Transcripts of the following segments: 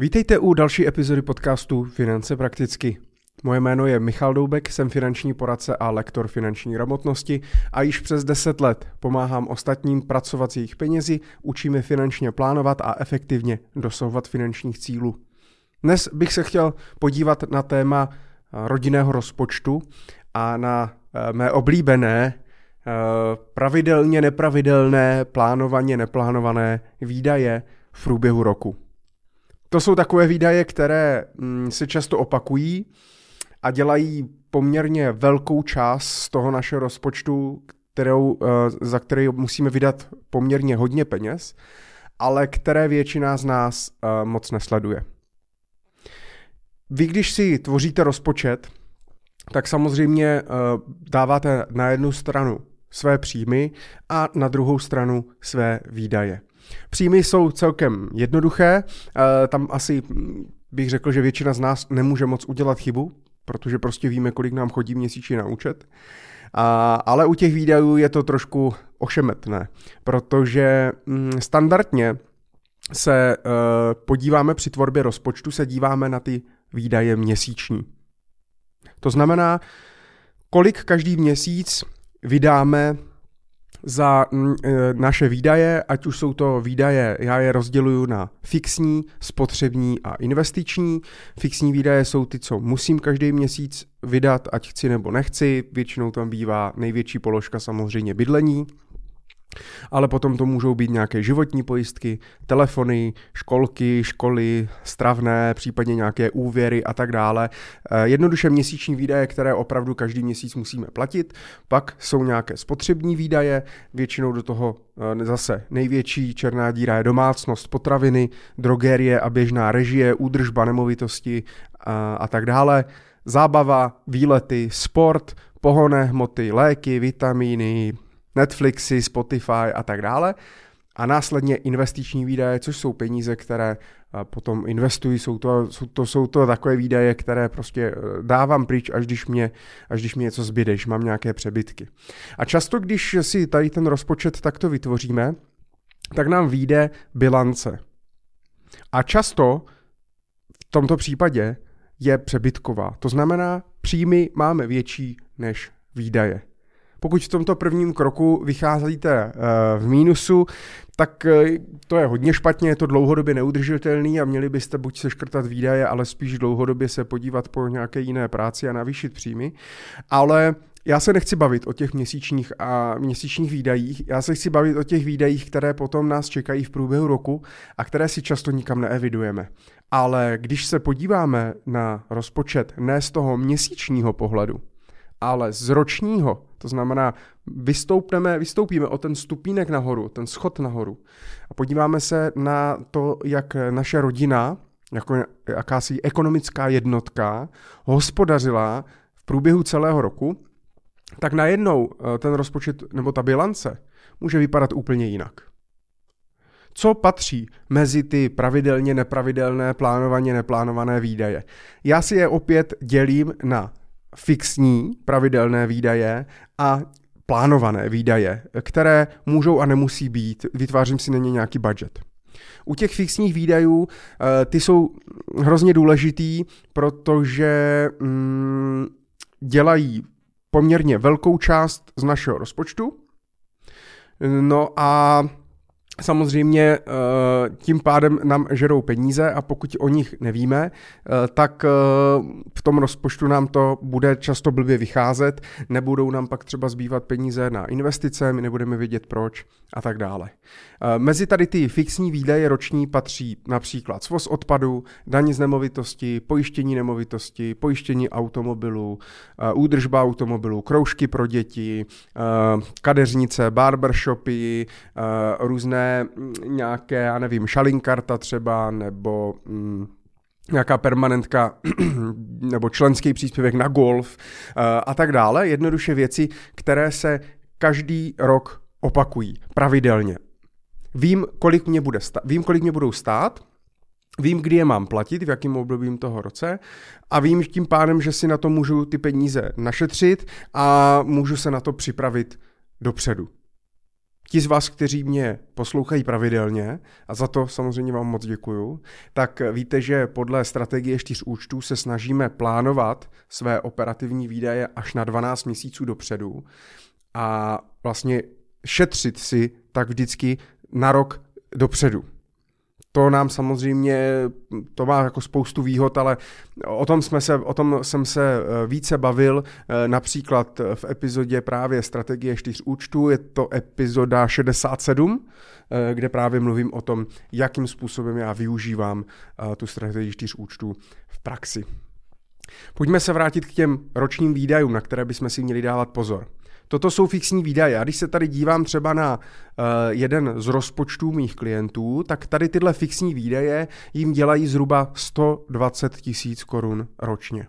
Vítejte u další epizody podcastu Finance prakticky. Moje jméno je Michal Doubek, jsem finanční poradce a lektor finanční gramotnosti a již přes 10 let pomáhám ostatním pracovat s jejich penězi, učíme finančně plánovat a efektivně dosahovat finančních cílů. Dnes bych se chtěl podívat na téma rodinného rozpočtu a na eh, mé oblíbené eh, pravidelně nepravidelné, plánovaně neplánované výdaje v průběhu roku. To jsou takové výdaje, které mm, se často opakují a dělají poměrně velkou část z toho našeho rozpočtu, kterou, eh, za který musíme vydat poměrně hodně peněz, ale které většina z nás eh, moc nesleduje. Vy, když si tvoříte rozpočet, tak samozřejmě eh, dáváte na jednu stranu své příjmy a na druhou stranu své výdaje. Příjmy jsou celkem jednoduché, eh, tam asi bych řekl, že většina z nás nemůže moc udělat chybu, protože prostě víme, kolik nám chodí měsíčně na účet. A, ale u těch výdajů je to trošku ošemetné, protože mm, standardně se uh, podíváme při tvorbě rozpočtu, se díváme na ty výdaje měsíční. To znamená, kolik každý měsíc vydáme za mm, e, naše výdaje, ať už jsou to výdaje, já je rozděluju na fixní, spotřební a investiční. Fixní výdaje jsou ty, co musím každý měsíc vydat, ať chci nebo nechci. Většinou tam bývá největší položka samozřejmě bydlení ale potom to můžou být nějaké životní pojistky, telefony, školky, školy, stravné, případně nějaké úvěry a tak dále. Eh, jednoduše měsíční výdaje, které opravdu každý měsíc musíme platit. Pak jsou nějaké spotřební výdaje, většinou do toho eh, zase největší černá díra je domácnost, potraviny, drogerie a běžná režie, údržba nemovitosti a, a tak dále. Zábava, výlety, sport, pohonné hmoty, léky, vitamíny, Netflixy, Spotify a tak dále. A následně investiční výdaje, což jsou peníze, které eh, potom investují, jsou to, jsou to, jsou to takové výdaje, které prostě eh, dávám pryč, až když mě, až když mě něco zbyde, když mám nějaké přebytky. A často, když si tady ten rozpočet takto vytvoříme, tak nám vyjde bilance. A často v tomto případě je přebytková. To znamená, příjmy máme větší než výdaje. Pokud v tomto prvním kroku vycházíte eh, v mínusu, tak eh, to je hodně špatně, je to dlouhodobě neudržitelný a měli byste buď seškrtat výdaje, ale spíš dlouhodobě se podívat po nějaké jiné práci a navýšit příjmy. Ale já se nechci bavit o těch měsíčních a měsíčních výdajích, já se chci bavit o těch výdajích, které potom nás čekají v průběhu roku a které si často nikam neevidujeme. Ale když se podíváme na rozpočet ne z toho měsíčního pohledu, ale z ročního, to znamená, vystoupneme, vystoupíme o ten stupínek nahoru, ten schod nahoru a podíváme se na to, jak naše rodina, jako jakási ekonomická jednotka, hospodařila v průběhu celého roku, tak najednou eh, ten rozpočet nebo ta bilance může vypadat úplně jinak. Co patří mezi ty pravidelně nepravidelné, plánovaně neplánované výdaje? Já si je opět dělím na fixní pravidelné výdaje a plánované výdaje, které můžou a nemusí být. Vytvářím si na ně nějaký budget. U těch fixních výdajů eh, ty jsou hrozně důležitý, protože mm, dělají poměrně velkou část z našeho rozpočtu. No a Samozřejmě eh, tím pádem nám žerou peníze a pokud o nich nevíme, eh, tak eh, v tom rozpočtu nám to bude často blbě vycházet, nebudou nám pak třeba zbývat peníze na investice, my nebudeme vědět proč a tak dále. Mezi tady ty fixní výdaje roční patří například svoz odpadu, daň z nemovitosti, pojištění nemovitosti, pojištění automobilů, údržba automobilů, kroužky pro děti, kadeřnice, barbershopy, různé nějaké, já nevím, šalinkarta třeba, nebo mm, nějaká permanentka nebo členský příspěvek na golf uh, a tak dále. Jednoduše věci, které se každý rok opakují pravidelně. Vím, kolik mě, bude sta- vím, kolik mě budou stát, vím, kdy je mám platit, v jakým obdobím toho roce a vím tím pádem, že si na to můžu ty peníze našetřit a můžu se na to připravit dopředu. Ti z vás, kteří mě poslouchají pravidelně, a za to samozřejmě vám moc děkuju, tak víte, že podle strategie čtyř účtů se snažíme plánovat své operativní výdaje až na 12 měsíců dopředu a vlastně šetřit si tak vždycky na rok dopředu. To nám samozřejmě, to má jako spoustu výhod, ale o tom, jsme se, o tom jsem se eh, více bavil eh, například v epizodě právě strategie čtyř účtů, je to epizoda 67, eh, kde právě mluvím o tom, jakým způsobem já využívám tu strategii čtyř účtů v praxi. Pojďme se vrátit k těm ročním výdajům, na které bychom si měli dávat pozor. Toto jsou fixní výdaje. A když se tady dívám třeba na uh, jeden z rozpočtů mých klientů, tak tady tyhle fixní výdaje jim dělají zhruba 120 tisíc korun ročně.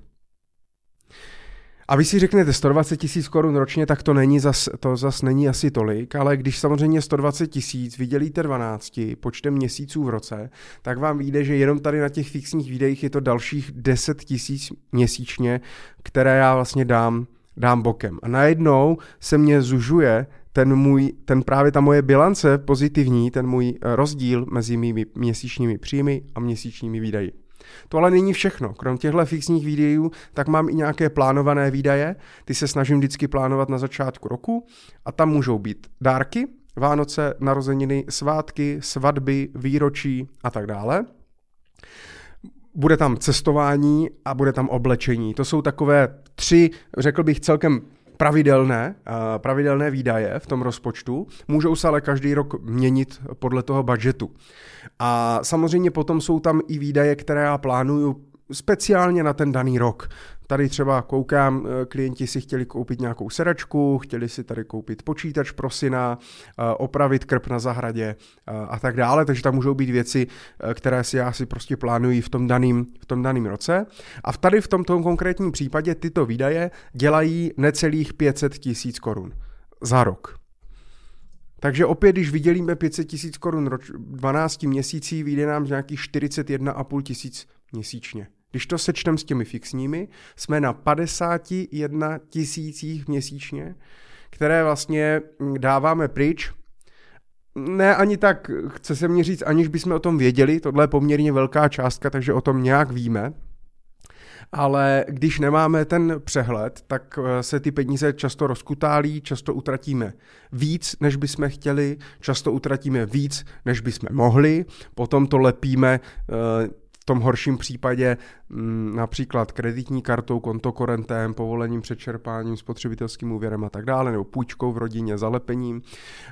A vy si řeknete 120 tisíc korun ročně, tak to není zas, to zas není asi tolik, ale když samozřejmě 120 tisíc vydělíte 12 počtem měsíců v roce, tak vám vyjde, že jenom tady na těch fixních výdejích je to dalších 10 tisíc měsíčně, které já vlastně dám dám bokem. A najednou se mě zužuje ten můj, ten právě ta moje bilance pozitivní, ten můj eh, rozdíl mezi mými měsíčními příjmy a měsíčními výdaji. To ale není všechno. Krom těchto fixních výdajů, tak mám i nějaké plánované výdaje. Ty se snažím vždycky plánovat na začátku roku a tam můžou být dárky, Vánoce, narozeniny, svátky, svatby, výročí a tak dále bude tam cestování a bude tam oblečení. To jsou takové tři, řekl bych, celkem pravidelné, pravidelné výdaje v tom rozpočtu. Můžou se ale každý rok měnit podle toho budžetu. A samozřejmě potom jsou tam i výdaje, které já plánuju speciálně na ten daný rok. Tady třeba koukám, eh, klienti si chtěli koupit nějakou sedačku, chtěli si tady koupit počítač pro syna, eh, opravit krp na zahradě eh, a tak dále, takže tam můžou být věci, které si já si prostě plánuji v tom daným, v tom daným roce. A tady v tomto konkrétním případě tyto výdaje dělají necelých 500 tisíc korun za rok. Takže opět, když vydělíme 500 tisíc korun 12 měsící, vyjde nám nějakých 41,5 tisíc měsíčně. Když to sečtem s těmi fixními, jsme na 51 tisících měsíčně, které vlastně dáváme pryč. Ne ani tak, chce se mě říct, aniž bychom o tom věděli, tohle je poměrně velká částka, takže o tom nějak víme, ale když nemáme ten přehled, tak eh, se ty peníze často rozkutálí, často utratíme víc, než bychom chtěli, často utratíme víc, než bychom mohli, potom to lepíme eh, tom horším případě mm, například kreditní kartou, kontokorentem, povolením přečerpáním, spotřebitelským úvěrem a tak dále, nebo půjčkou v rodině, zalepením.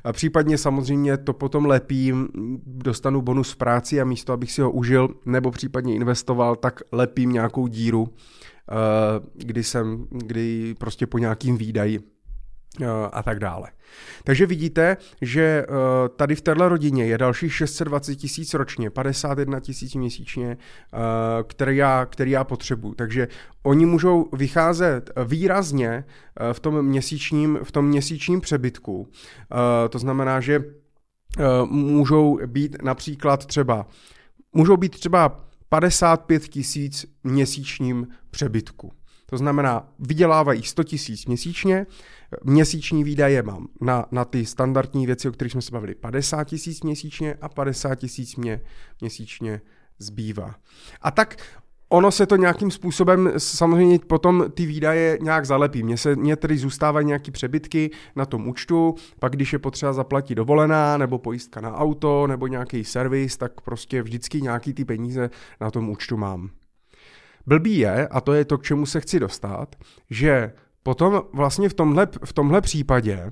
A případně samozřejmě to potom lepím, dostanu bonus v práci a místo, abych si ho užil nebo případně investoval, tak lepím nějakou díru, eh, kdy jsem, kdy prostě po nějakým výdaji a tak dále. Takže vidíte, že eh, tady v téhle rodině je dalších 620 tisíc ročně, 51 tisíc měsíčně, eh, který já, který já potřebuju. Takže oni můžou vycházet výrazně v tom měsíčním, v tom měsíčním přebytku. To znamená, že můžou být například třeba, můžou být třeba 55 tisíc měsíčním přebytku. To znamená, vydělávají 100 tisíc měsíčně, Měsíční výdaje mám na, na ty standardní věci, o kterých jsme se bavili, 50 tisíc měsíčně a 50 tisíc mě měsíčně zbývá. A tak ono se to nějakým způsobem, samozřejmě potom ty výdaje nějak zalepí. Mně, se, mně tedy zůstávají nějaký přebytky na tom účtu, pak když je potřeba zaplatit dovolená, nebo pojistka na auto, nebo nějaký servis, tak prostě vždycky nějaký ty peníze na tom účtu mám. Blbý je, a to je to, k čemu se chci dostat, že Potom vlastně v tomhle, v tomhle případě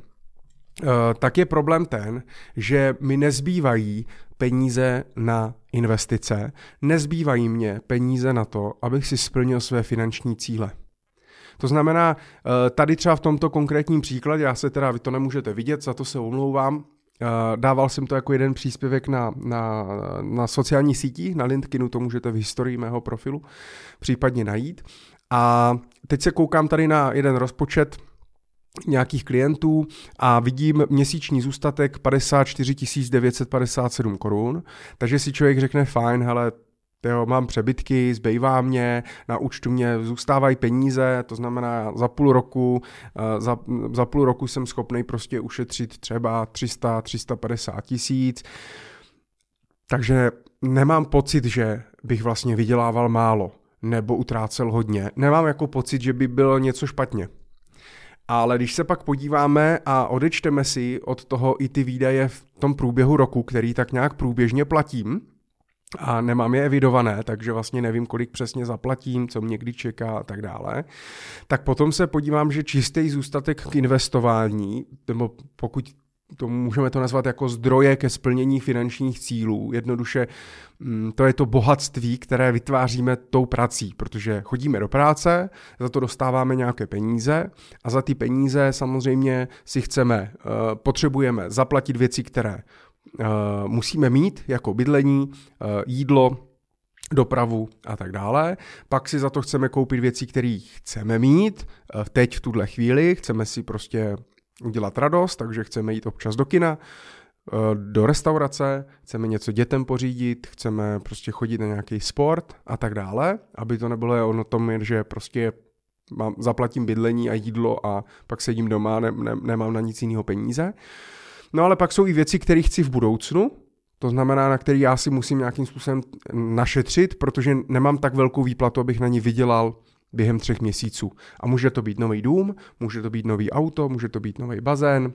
uh, tak je problém ten, že mi nezbývají peníze na investice, nezbývají mě peníze na to, abych si splnil své finanční cíle. To znamená, eh, tady třeba v tomto konkrétním příkladě, já se teda, vy to nemůžete vidět, za to se omlouvám, eh, dával jsem to jako jeden příspěvek na, na, na sociální sítích, na LinkedInu, to můžete v historii mého profilu případně najít. A teď se koukám tady na jeden rozpočet nějakých klientů a vidím měsíční zůstatek 54 957 korun, takže si člověk řekne fajn, hele, Jo, mám přebytky, zbývá mě, na účtu mě zůstávají peníze, to znamená za půl roku, eh, za, za půl roku jsem schopný prostě ušetřit třeba 300, 350 tisíc, takže nemám pocit, že bych vlastně vydělával málo nebo utrácel hodně. Nemám jako pocit, že by bylo něco špatně. Ale když se pak podíváme a odečteme si od toho i ty výdaje v tom průběhu roku, který tak nějak průběžně platím, a nemám je evidované, takže vlastně nevím, kolik přesně zaplatím, co mě kdy čeká a tak dále, tak potom se podívám, že čistý zůstatek k investování, nebo pokud to můžeme to nazvat jako zdroje ke splnění finančních cílů. Jednoduše mm, to je to bohatství, které vytváříme tou prací, protože chodíme do práce, za to dostáváme nějaké peníze a za ty peníze samozřejmě si chceme, eh, potřebujeme zaplatit věci, které musíme mít, jako bydlení, eh, jídlo, dopravu a tak dále. Pak si za to chceme koupit věci, které chceme mít teď v tuhle chvíli. Chceme si prostě udělat radost, takže chceme jít občas do kina, eh, do restaurace, chceme něco dětem pořídit, chceme prostě chodit na nějaký sport a tak dále, aby to nebylo o tom, že prostě mám, zaplatím bydlení a jídlo a pak sedím doma, ne, ne, nemám na nic jiného peníze. No ale pak jsou i věci, které chci v budoucnu, to znamená, na který já si musím nějakým způsobem našetřit, protože nemám tak velkou výplatu, abych na ní vydělal během třech měsíců. A může to být nový dům, může to být nový auto, může to být nový bazén,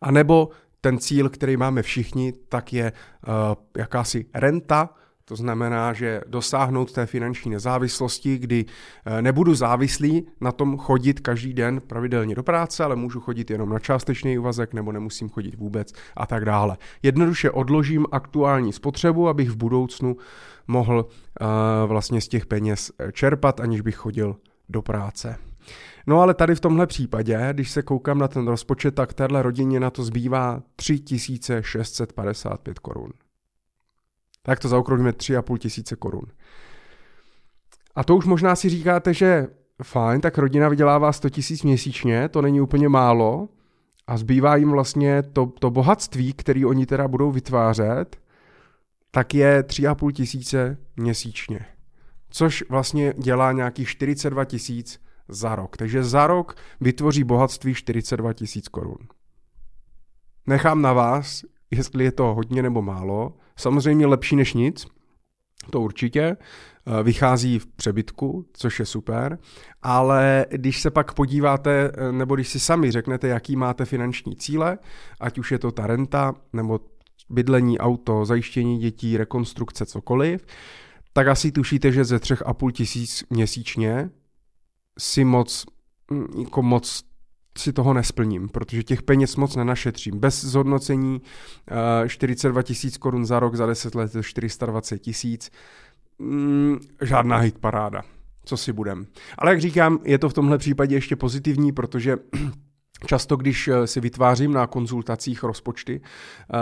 a nebo ten cíl, který máme všichni, tak je uh, jakási renta, to znamená, že dosáhnout té finanční nezávislosti, kdy uh, nebudu závislý na tom chodit každý den pravidelně do práce, ale můžu chodit jenom na částečný úvazek nebo nemusím chodit vůbec a tak dále. Jednoduše odložím aktuální spotřebu, abych v budoucnu mohl uh, vlastně z těch peněz eh, čerpat, aniž bych chodil do práce. No ale tady v tomhle případě, když se koukám na ten rozpočet, tak téhle rodině na to zbývá 3655 korun. Tak to zaokrouhlíme 3,5 tisíce korun. A to už možná si říkáte, že fajn, tak rodina vydělává 100 tisíc měsíčně, to není úplně málo a zbývá jim vlastně to, to bohatství, který oni teda budou vytvářet, tak je 3,5 tisíce měsíčně. Což vlastně dělá nějakých 42 tisíc za rok. Takže za rok vytvoří bohatství 42 tisíc korun. Nechám na vás, jestli je to hodně nebo málo. Samozřejmě lepší než nic, to určitě. Eh, vychází v přebytku, což je super, ale když se pak podíváte, eh, nebo když si sami řeknete, jaký máte finanční cíle, ať už je to ta renta, nebo bydlení, auto, zajištění dětí, rekonstrukce, cokoliv, tak asi tušíte, že ze třech a půl tisíc měsíčně si moc, mm, jako moc si toho nesplním, protože těch peněz moc nenašetřím. Bez zhodnocení 42 tisíc korun za rok, za 10 let je 420 tisíc, mm, žádná hit paráda. Co si budem. Ale jak říkám, je to v tomhle případě ještě pozitivní, protože Často, když eh, si vytvářím na konzultacích rozpočty uh,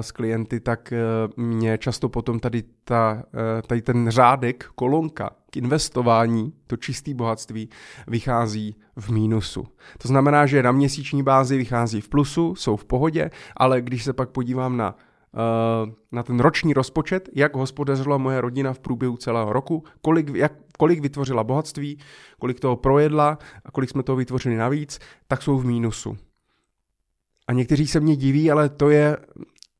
s klienty, tak mě často potom tady, ta, tady ten řádek, kolonka k investování, to čistý bohatství, vychází v mínusu. To znamená, že na měsíční bázi vychází v plusu, jsou v pohodě, ale když se pak podívám na na ten roční rozpočet, jak hospodařila moje rodina v průběhu celého roku, kolik, jak, kolik vytvořila bohatství, kolik toho projedla a kolik jsme toho vytvořili navíc, tak jsou v mínusu. A někteří se mě diví, ale to je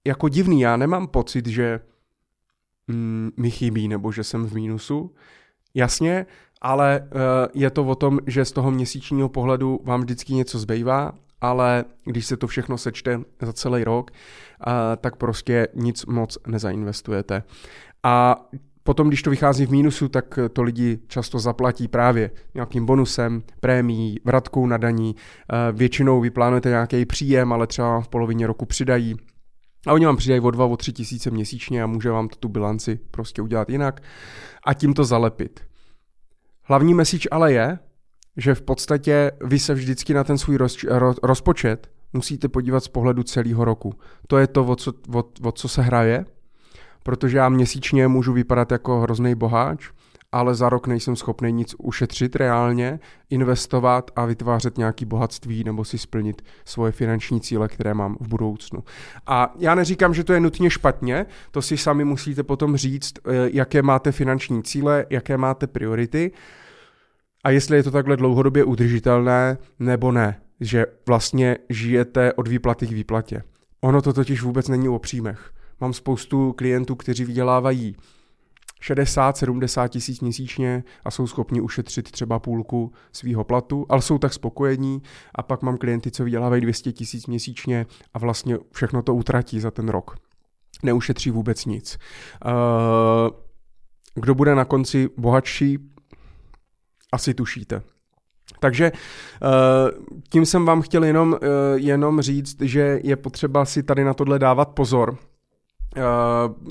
jako divný. Já nemám pocit, že mm, mi chybí nebo že jsem v mínusu. Jasně, ale uh, je to o tom, že z toho měsíčního pohledu vám vždycky něco zbývá ale když se to všechno sečte za celý rok, tak prostě nic moc nezainvestujete. A Potom, když to vychází v mínusu, tak to lidi často zaplatí právě nějakým bonusem, prémií, vratkou na daní. Většinou vyplánujete nějaký příjem, ale třeba v polovině roku přidají. A oni vám přidají o 2, o 3 tisíce měsíčně a může vám tu bilanci prostě udělat jinak a tím to zalepit. Hlavní message ale je, že v podstatě vy se vždycky na ten svůj roz, ro, rozpočet musíte podívat z pohledu celého roku. To je to, o co, o, o co se hraje, protože já měsíčně můžu vypadat jako hrozný boháč, ale za rok nejsem schopný nic ušetřit reálně, investovat a vytvářet nějaký bohatství nebo si splnit svoje finanční cíle, které mám v budoucnu. A já neříkám, že to je nutně špatně, to si sami musíte potom říct, eh, jaké máte finanční cíle, jaké máte priority a jestli je to takhle dlouhodobě udržitelné nebo ne, že vlastně žijete od výplaty k výplatě. Ono to totiž vůbec není o příjmech. Mám spoustu klientů, kteří vydělávají 60-70 tisíc měsíčně a jsou schopni ušetřit třeba půlku svého platu, ale jsou tak spokojení a pak mám klienty, co vydělávají 200 tisíc měsíčně a vlastně všechno to utratí za ten rok. Neušetří vůbec nic. Eh, kdo bude na konci bohatší, asi tušíte. Takže eh, tím jsem vám chtěl jenom, eh, jenom říct, že je potřeba si tady na tohle dávat pozor,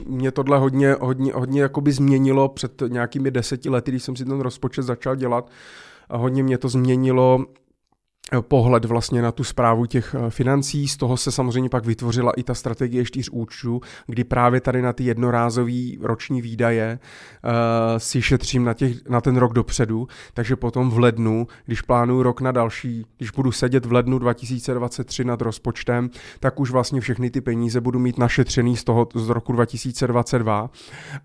mě tohle hodně, hodně, hodně jakoby změnilo před nějakými deseti lety, když jsem si ten rozpočet začal dělat. A hodně mě to změnilo pohled vlastně na tu zprávu těch eh, financí. Z toho se samozřejmě pak vytvořila i ta strategie čtyř účtů, kdy právě tady na ty jednorázové roční výdaje uh, si šetřím na, těch, na ten rok dopředu, takže potom v lednu, když plánuju rok na další, když budu sedět v lednu 2023 nad rozpočtem, tak už vlastně všechny ty peníze budu mít našetřený z toho z roku 2022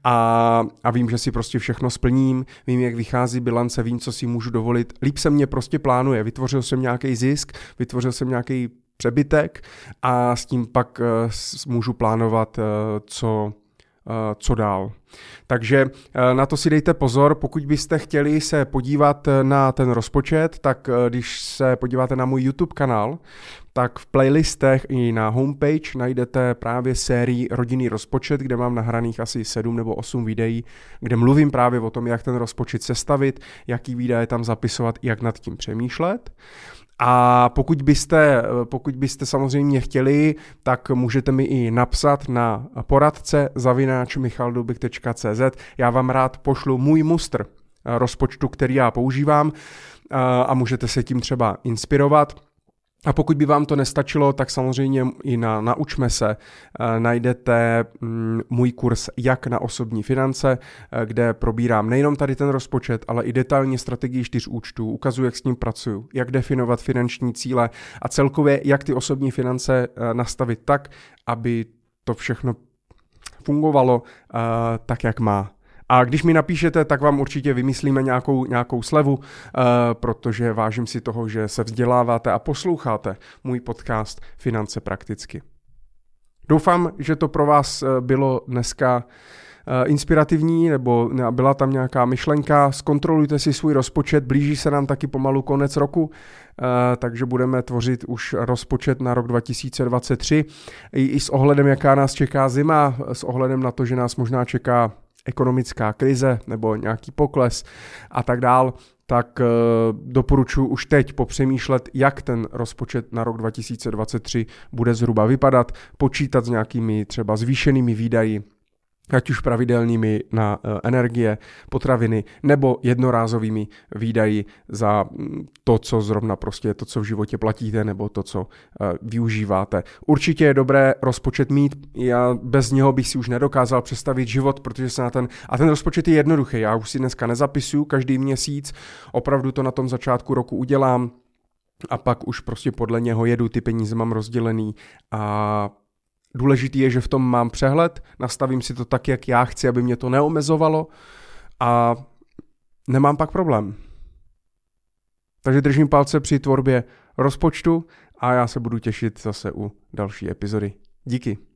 a, a vím, že si prostě všechno splním, vím, jak vychází bilance, vím, co si můžu dovolit. Líp se mě prostě plánuje, vytvořil jsem nějaký zisk, vytvořil jsem nějaký přebytek a s tím pak uh, můžu plánovat, uh, co, uh, co dál. Takže na to si dejte pozor, pokud byste chtěli se podívat na ten rozpočet, tak když se podíváte na můj YouTube kanál, tak v playlistech i na homepage najdete právě sérii Rodinný rozpočet, kde mám nahraných asi 7 nebo 8 videí, kde mluvím právě o tom, jak ten rozpočet sestavit, jaký výdaje tam zapisovat, jak nad tím přemýšlet. A pokud byste, pokud byste samozřejmě chtěli, tak můžete mi i napsat na poradce zavináč michaldubik.cz. Já vám rád pošlu můj mustr rozpočtu, který já používám a můžete se tím třeba inspirovat. A pokud by vám to nestačilo, tak samozřejmě i na Naučme se uh, najdete um, můj kurz Jak na osobní finance, uh, kde probírám nejenom tady ten rozpočet, ale i detailně strategii čtyř účtů, ukazuju, jak s ním pracuju, jak definovat finanční cíle a celkově, jak ty osobní finance uh, nastavit tak, aby to všechno fungovalo tak, jak má. A když mi napíšete, tak vám určitě vymyslíme nějakou, nějakou slevu, uh, protože vážím si toho, že se vzděláváte a posloucháte můj podcast Finance prakticky. Doufám, že to pro vás eh, bylo dneska eh, inspirativní, nebo byla tam nějaká myšlenka, zkontrolujte si svůj rozpočet, blíží se nám taky pomalu konec roku, takže budeme tvořit už rozpočet na rok 2023, i s ohledem, jaká nás čeká zima, s ohledem na to, že nás možná čeká ekonomická krize nebo nějaký pokles a tak dál, tak doporučuji už teď popřemýšlet, jak ten rozpočet na rok 2023 bude zhruba vypadat, počítat s nějakými třeba zvýšenými výdaji, ať už pravidelnými na eh, energie, potraviny nebo jednorázovými výdaji za mm, to, co zrovna prostě to, co v životě platíte nebo to, co eh, využíváte. Určitě je dobré rozpočet mít, já bez něho bych si už nedokázal představit život, protože se na ten, a ten rozpočet je jednoduchý, já už si dneska nezapisuju každý měsíc, opravdu to na tom začátku roku udělám, a pak už prostě podle něho jedu, ty peníze mám rozdělený a Důležitý je, že v tom mám přehled, nastavím si to tak, jak já chci, aby mě to neomezovalo a nemám pak problém. Takže držím palce při tvorbě rozpočtu a já se budu těšit zase u další epizody. Díky.